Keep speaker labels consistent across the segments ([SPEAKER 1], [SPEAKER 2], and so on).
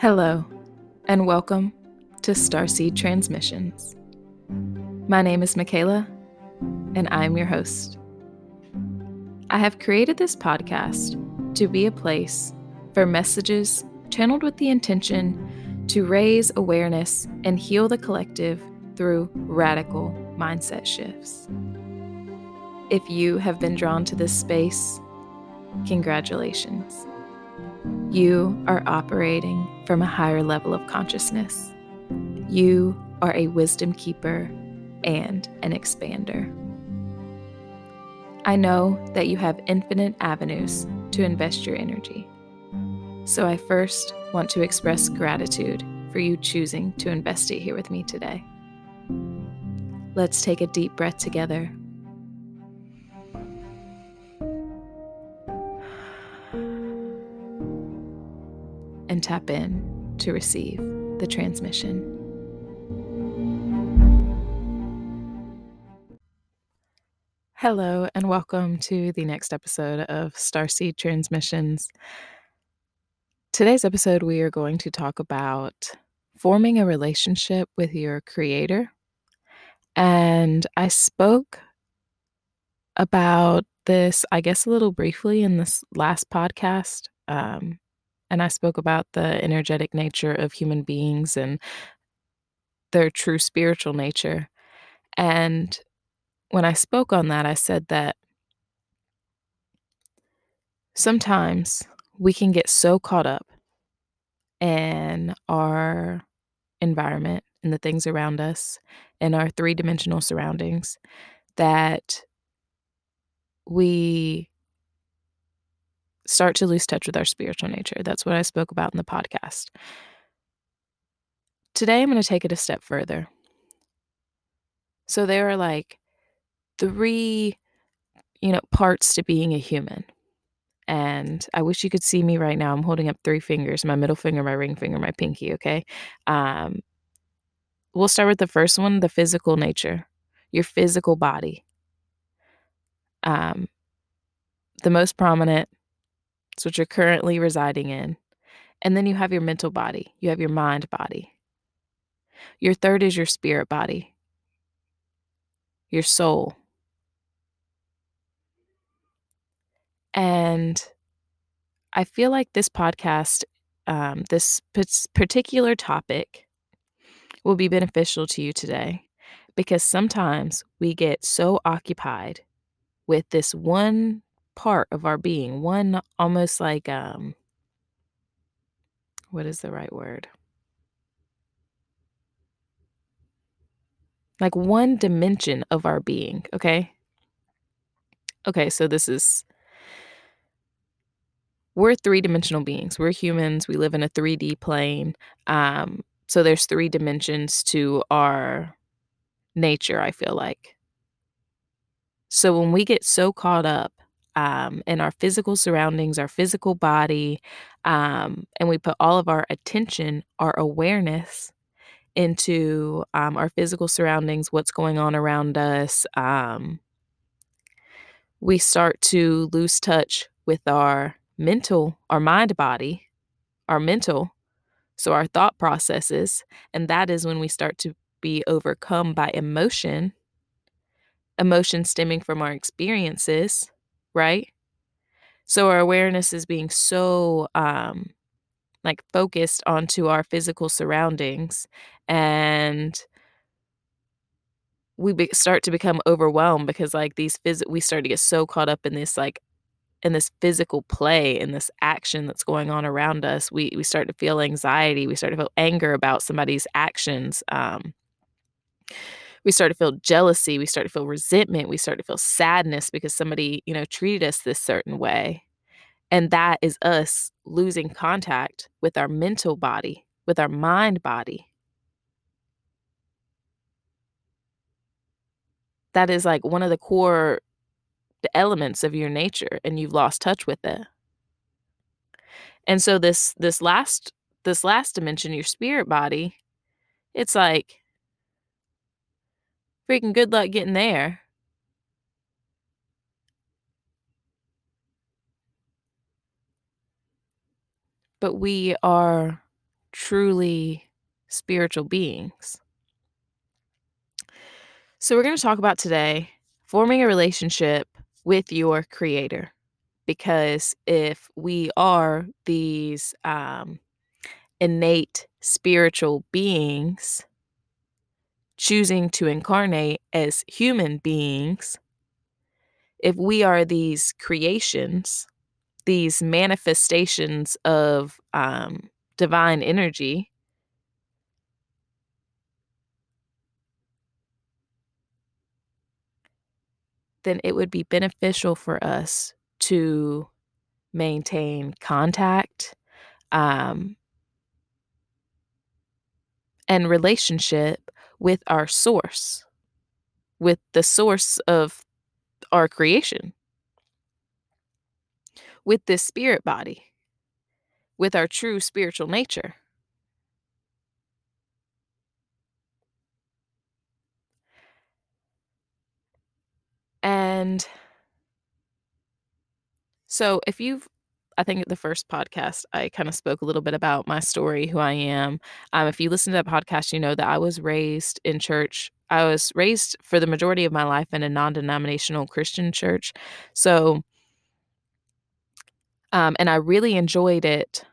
[SPEAKER 1] Hello, and welcome to Starseed Transmissions. My name is Michaela, and I'm your host. I have created this podcast to be a place for messages channeled with the intention to raise awareness and heal the collective through radical mindset shifts. If you have been drawn to this space, congratulations. You are operating from a higher level of consciousness. You are a wisdom keeper and an expander. I know that you have infinite avenues to invest your energy. So I first want to express gratitude for you choosing to invest it here with me today. Let's take a deep breath together. And tap in to receive the transmission. Hello, and welcome to the next episode of Starseed Transmissions. Today's episode, we are going to talk about forming a relationship with your creator. And I spoke about this, I guess, a little briefly in this last podcast. Um, and I spoke about the energetic nature of human beings and their true spiritual nature. And when I spoke on that, I said that sometimes we can get so caught up in our environment and the things around us in our three dimensional surroundings that we start to lose touch with our spiritual nature. That's what I spoke about in the podcast. Today, I'm going to take it a step further. So, there are like three, you know, parts to being a human. And I wish you could see me right now. I'm holding up three fingers my middle finger, my ring finger, my pinky, okay? Um, we'll start with the first one the physical nature, your physical body. Um, the most prominent, it's what you're currently residing in. And then you have your mental body, you have your mind body. Your third is your spirit body, your soul. And I feel like this podcast, um, this particular topic, will be beneficial to you today because sometimes we get so occupied with this one part of our being, one almost like, um, what is the right word? Like one dimension of our being, okay? Okay, so this is we're three dimensional beings. We're humans. We live in a 3D plane. Um, so there's three dimensions to our nature, I feel like. So when we get so caught up um, in our physical surroundings, our physical body, um, and we put all of our attention, our awareness into um, our physical surroundings, what's going on around us, um, we start to lose touch with our mental, our mind body, our mental, so our thought processes. And that is when we start to be overcome by emotion, emotion stemming from our experiences, right? So our awareness is being so um like focused onto our physical surroundings and we be- start to become overwhelmed because like these phys- we start to get so caught up in this like in this physical play in this action that's going on around us we we start to feel anxiety we start to feel anger about somebody's actions um, we start to feel jealousy we start to feel resentment we start to feel sadness because somebody you know treated us this certain way and that is us losing contact with our mental body with our mind body that is like one of the core elements of your nature and you've lost touch with it. And so this this last this last dimension, your spirit body, it's like freaking good luck getting there. But we are truly spiritual beings. So, we're going to talk about today forming a relationship with your creator. Because if we are these um, innate spiritual beings choosing to incarnate as human beings, if we are these creations, these manifestations of um, divine energy, then it would be beneficial for us to maintain contact um, and relationship with our source, with the source of our creation, with this spirit body, with our true spiritual nature. And so, if you've, I think the first podcast, I kind of spoke a little bit about my story, who I am. Um, if you listen to that podcast, you know that I was raised in church. I was raised for the majority of my life in a non denominational Christian church. So, um, and I really enjoyed it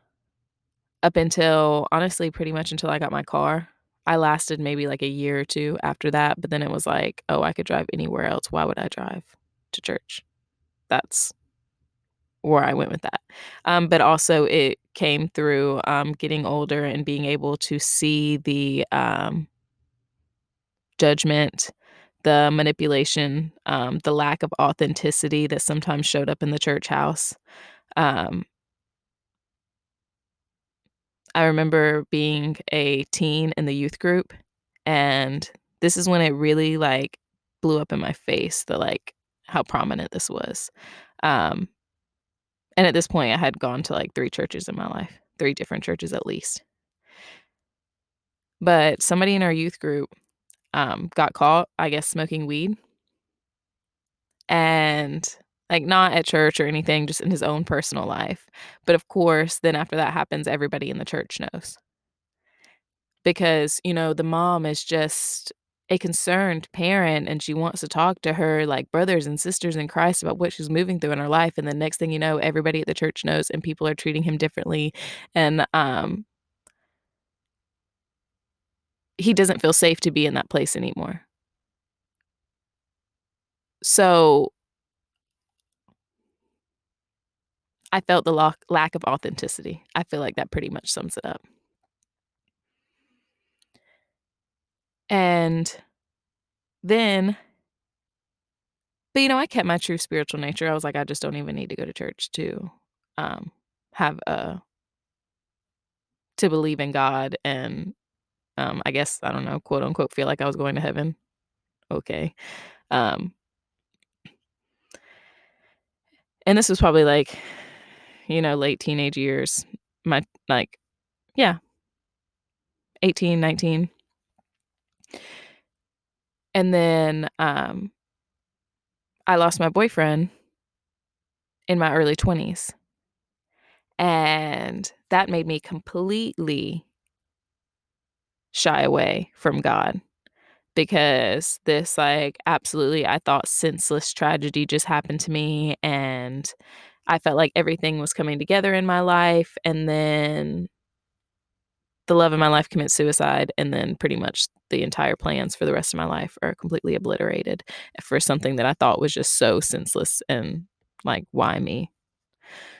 [SPEAKER 1] up until honestly, pretty much until I got my car. I lasted maybe like a year or two after that, but then it was like, oh, I could drive anywhere else. Why would I drive to church? That's where I went with that. Um, but also, it came through um, getting older and being able to see the um, judgment, the manipulation, um, the lack of authenticity that sometimes showed up in the church house. Um, I remember being a teen in the youth group, and this is when it really like blew up in my face the like how prominent this was. Um, and at this point, I had gone to like three churches in my life, three different churches at least. But somebody in our youth group um, got caught, I guess, smoking weed. And like not at church or anything, just in his own personal life. But of course, then after that happens, everybody in the church knows. Because, you know, the mom is just a concerned parent and she wants to talk to her like brothers and sisters in Christ about what she's moving through in her life. And the next thing you know, everybody at the church knows and people are treating him differently. And um he doesn't feel safe to be in that place anymore. So I felt the lo- lack of authenticity. I feel like that pretty much sums it up. And then, but you know, I kept my true spiritual nature. I was like, I just don't even need to go to church to um, have a, to believe in God and um, I guess, I don't know, quote unquote, feel like I was going to heaven. Okay. Um, and this was probably like you know, late teenage years. My like yeah. 18, 19. And then um I lost my boyfriend in my early 20s. And that made me completely shy away from God because this like absolutely I thought senseless tragedy just happened to me and I felt like everything was coming together in my life. And then the love of my life commits suicide. And then pretty much the entire plans for the rest of my life are completely obliterated for something that I thought was just so senseless and like, why me?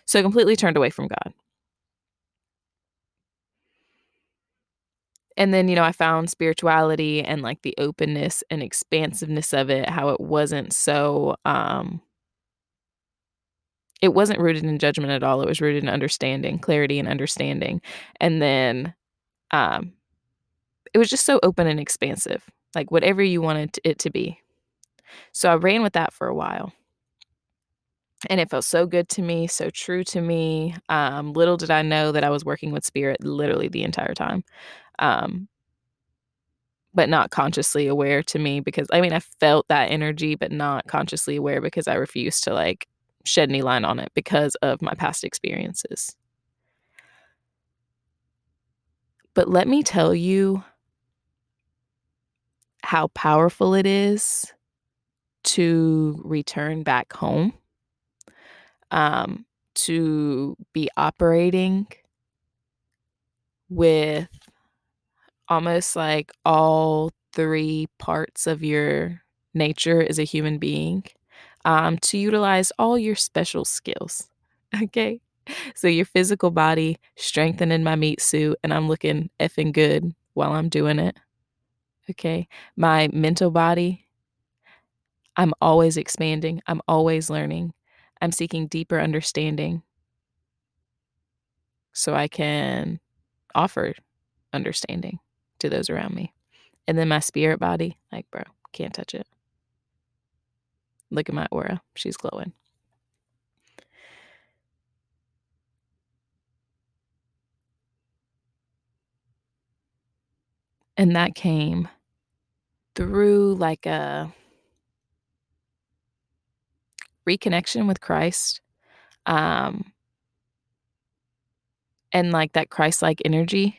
[SPEAKER 1] So I completely turned away from God. And then, you know, I found spirituality and like the openness and expansiveness of it, how it wasn't so um it wasn't rooted in judgment at all. It was rooted in understanding, clarity and understanding. And then um it was just so open and expansive, like whatever you wanted it to be. So I ran with that for a while. And it felt so good to me, so true to me. Um, little did I know that I was working with spirit literally the entire time. Um, but not consciously aware to me because I mean I felt that energy but not consciously aware because I refused to like shed any light on it because of my past experiences. But let me tell you how powerful it is to return back home, um, to be operating with almost like all three parts of your nature as a human being, um, to utilize all your special skills. Okay. So your physical body strengthening my meat suit, and I'm looking effing good while I'm doing it. Okay. My mental body, I'm always expanding, I'm always learning, I'm seeking deeper understanding so I can offer understanding to those around me. And then my spirit body, like, bro, can't touch it. Look at my aura. She's glowing. And that came through like a reconnection with Christ. Um, and like that Christ like energy.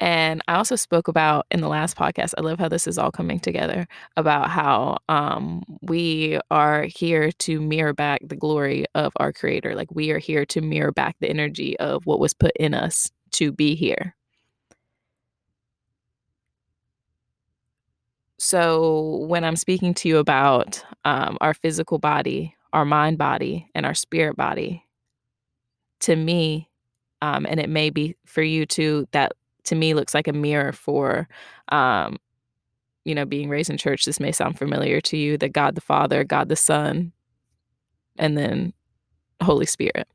[SPEAKER 1] And I also spoke about in the last podcast, I love how this is all coming together about how um, we are here to mirror back the glory of our Creator. Like we are here to mirror back the energy of what was put in us to be here. So when I'm speaking to you about um, our physical body, our mind body, and our spirit body, to me, um, and it may be for you too, that to me looks like a mirror for, um, you know, being raised in church. This may sound familiar to you that God the Father, God the Son, and then Holy Spirit.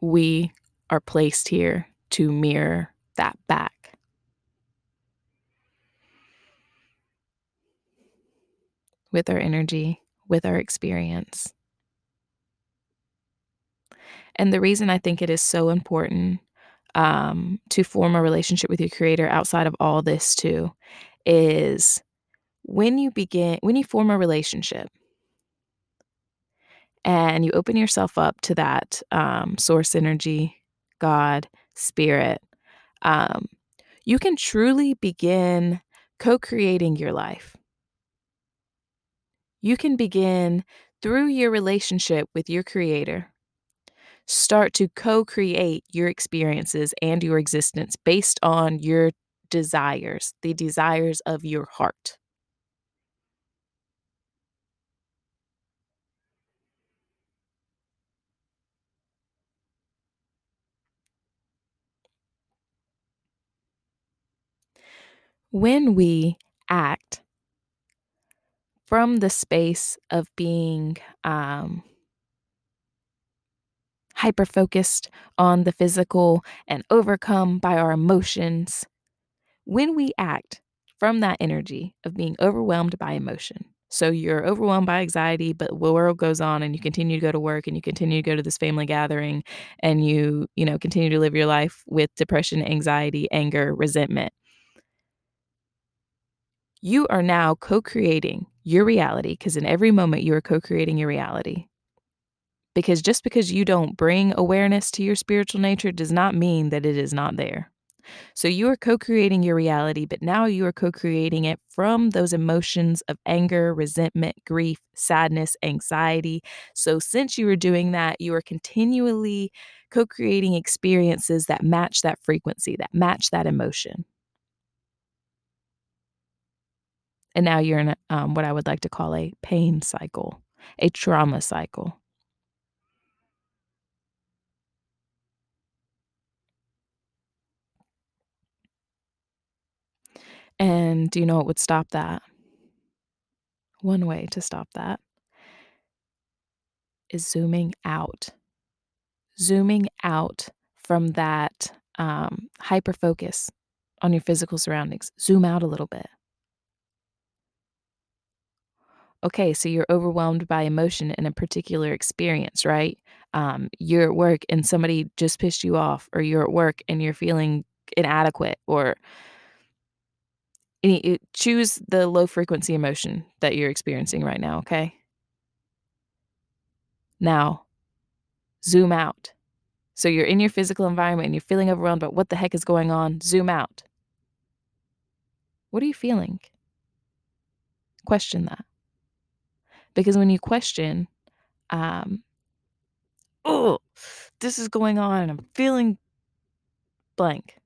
[SPEAKER 1] We are placed here to mirror that back. With our energy, with our experience. And the reason I think it is so important um, to form a relationship with your creator outside of all this, too, is when you begin, when you form a relationship and you open yourself up to that um, source energy, God, spirit, um, you can truly begin co creating your life. You can begin through your relationship with your creator start to co create your experiences and your existence based on your desires, the desires of your heart. When we act from the space of being um, hyper focused on the physical and overcome by our emotions, when we act from that energy of being overwhelmed by emotion, so you're overwhelmed by anxiety, but the world goes on and you continue to go to work and you continue to go to this family gathering and you, you know, continue to live your life with depression, anxiety, anger, resentment. You are now co creating your reality because in every moment you are co creating your reality. Because just because you don't bring awareness to your spiritual nature does not mean that it is not there. So you are co creating your reality, but now you are co creating it from those emotions of anger, resentment, grief, sadness, anxiety. So since you are doing that, you are continually co creating experiences that match that frequency, that match that emotion. And now you're in um, what I would like to call a pain cycle, a trauma cycle. And do you know what would stop that? One way to stop that is zooming out. Zooming out from that um, hyper focus on your physical surroundings. Zoom out a little bit. Okay, so you're overwhelmed by emotion in a particular experience, right? Um, you're at work and somebody just pissed you off, or you're at work and you're feeling inadequate, or any, choose the low frequency emotion that you're experiencing right now, okay? Now, zoom out. So you're in your physical environment and you're feeling overwhelmed, but what the heck is going on? Zoom out. What are you feeling? Question that. Because when you question, um, oh, this is going on and I'm feeling blank,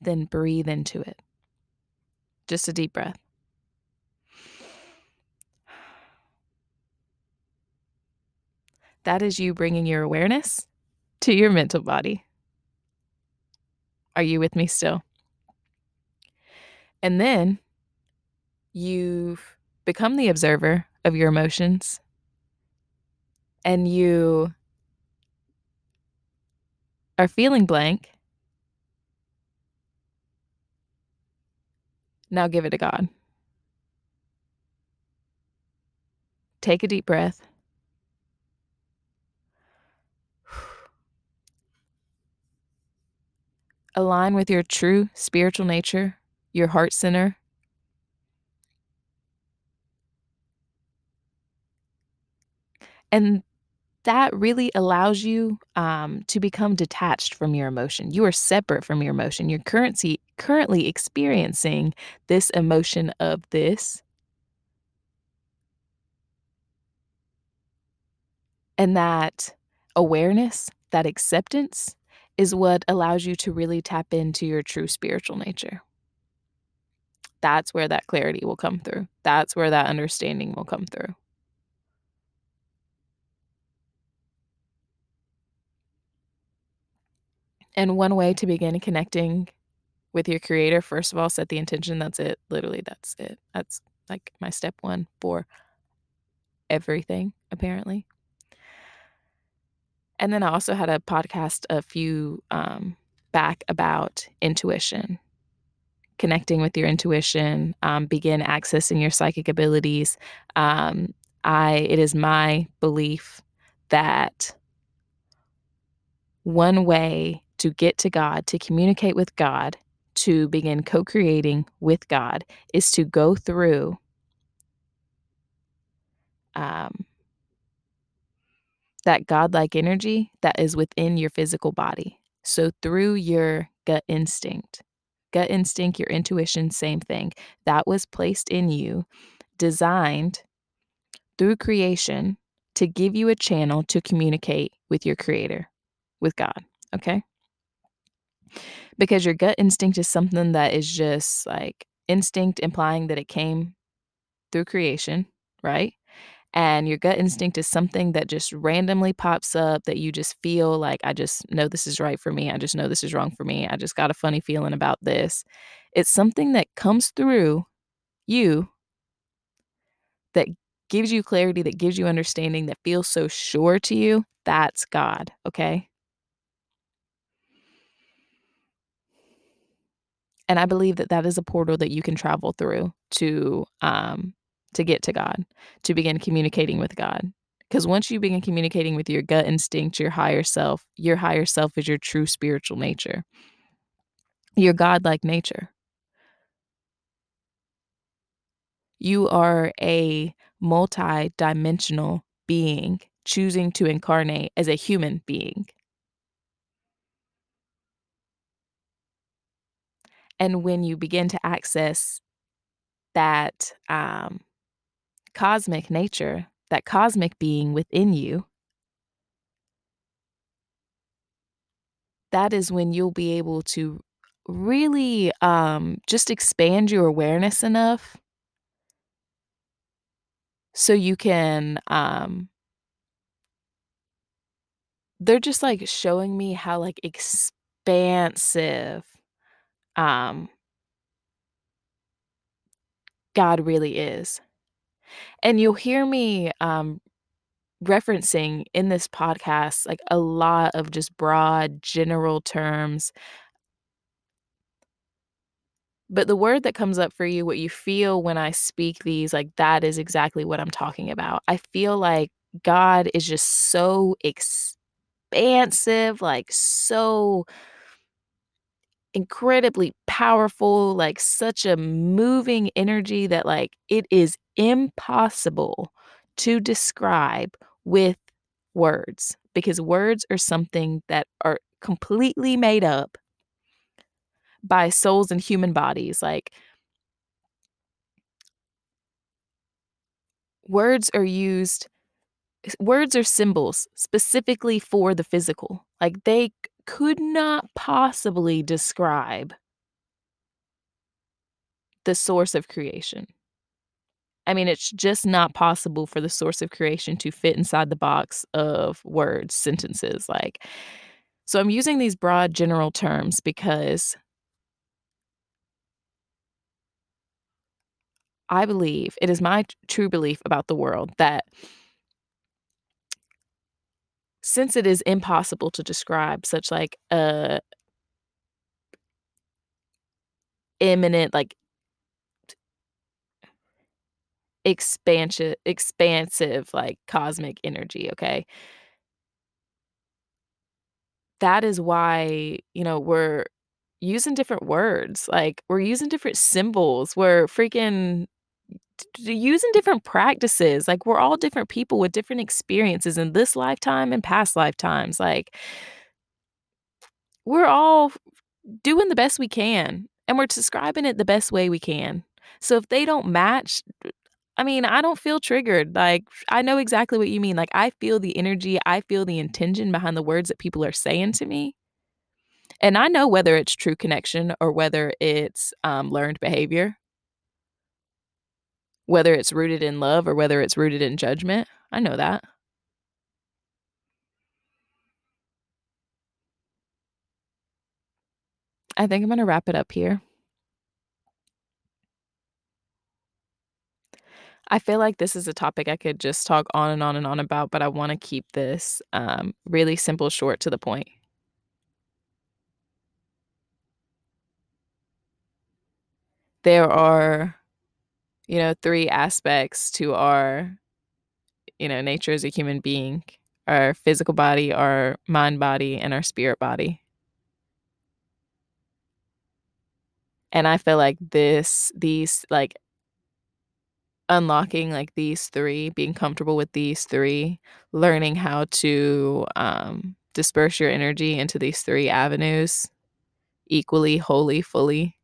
[SPEAKER 1] then breathe into it. Just a deep breath. That is you bringing your awareness to your mental body. Are you with me still? And then you've become the observer of your emotions and you are feeling blank. Now give it to God. Take a deep breath. Align with your true spiritual nature, your heart center. And that really allows you um, to become detached from your emotion. You are separate from your emotion. You're currency, currently experiencing this emotion of this. And that awareness, that acceptance is what allows you to really tap into your true spiritual nature. That's where that clarity will come through. That's where that understanding will come through. And one way to begin connecting with your creator, first of all, set the intention. That's it. Literally, that's it. That's like my step one for everything, apparently. And then I also had a podcast a few um, back about intuition, connecting with your intuition, um, begin accessing your psychic abilities. Um, I it is my belief that one way to get to God, to communicate with God, to begin co-creating with God, is to go through um, that godlike energy that is within your physical body. So, through your gut instinct, gut instinct, your intuition, same thing, that was placed in you, designed through creation to give you a channel to communicate with your creator, with God. Okay. Because your gut instinct is something that is just like instinct implying that it came through creation, right? and your gut mm-hmm. instinct is something that just randomly pops up that you just feel like I just know this is right for me. I just know this is wrong for me. I just got a funny feeling about this. It's something that comes through you that gives you clarity, that gives you understanding, that feels so sure to you. That's God, okay? And I believe that that is a portal that you can travel through to um to get to God, to begin communicating with God. Because once you begin communicating with your gut instinct, your higher self, your higher self is your true spiritual nature, your godlike nature. You are a multi dimensional being choosing to incarnate as a human being. And when you begin to access that um, cosmic nature, that cosmic being within you, that is when you'll be able to really um, just expand your awareness enough so you can um, they're just like showing me how like expansive um God really is. And you'll hear me um, referencing in this podcast like a lot of just broad, general terms. But the word that comes up for you, what you feel when I speak these, like that is exactly what I'm talking about. I feel like God is just so expansive, like so incredibly powerful, like such a moving energy that like it is impossible to describe with words because words are something that are completely made up by souls and human bodies. Like, words are used, words are symbols specifically for the physical. Like, they could not possibly describe the source of creation. I mean, it's just not possible for the source of creation to fit inside the box of words, sentences. Like, so I'm using these broad general terms because I believe it is my t- true belief about the world that since it is impossible to describe such like a imminent like expansion expansive like cosmic energy okay? That is why you know we're using different words like we're using different symbols we're freaking using different practices like we're all different people with different experiences in this lifetime and past lifetimes like we're all doing the best we can and we're describing it the best way we can so if they don't match I mean, I don't feel triggered. Like, I know exactly what you mean. Like, I feel the energy, I feel the intention behind the words that people are saying to me. And I know whether it's true connection or whether it's um, learned behavior, whether it's rooted in love or whether it's rooted in judgment. I know that. I think I'm going to wrap it up here. I feel like this is a topic I could just talk on and on and on about, but I want to keep this um, really simple, short, to the point. There are, you know, three aspects to our, you know, nature as a human being our physical body, our mind body, and our spirit body. And I feel like this, these, like, unlocking like these three, being comfortable with these three, learning how to um, disperse your energy into these three avenues equally, wholly, fully.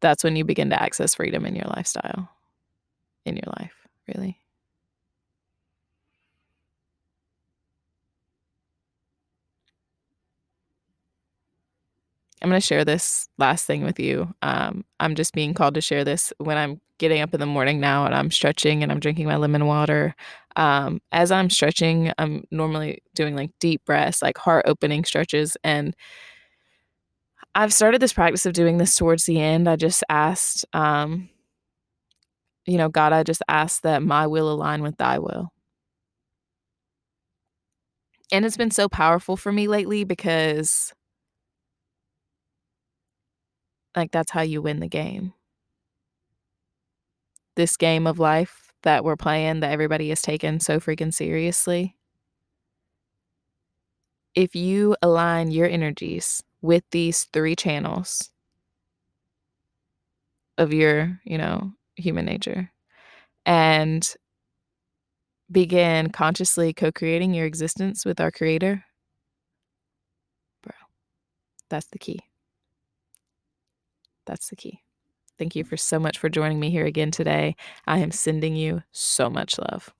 [SPEAKER 1] That's when you begin to access freedom in your lifestyle, in your life, really. I'm going to share this last thing with you. Um, I'm just being called to share this when I'm getting up in the morning now and I'm stretching and I'm drinking my lemon water. Um, as I'm stretching, I'm normally doing like deep breaths, like heart opening stretches. And I've started this practice of doing this towards the end. I just asked, um, you know, God, I just asked that my will align with thy will. And it's been so powerful for me lately because like that's how you win the game. This game of life that we're playing that everybody is taking so freaking seriously. If you align your energies with these three channels of your, you know, human nature and begin consciously co creating your existence with our creator, bro, that's the key. That's the key. Thank you for so much for joining me here again today. I am sending you so much love.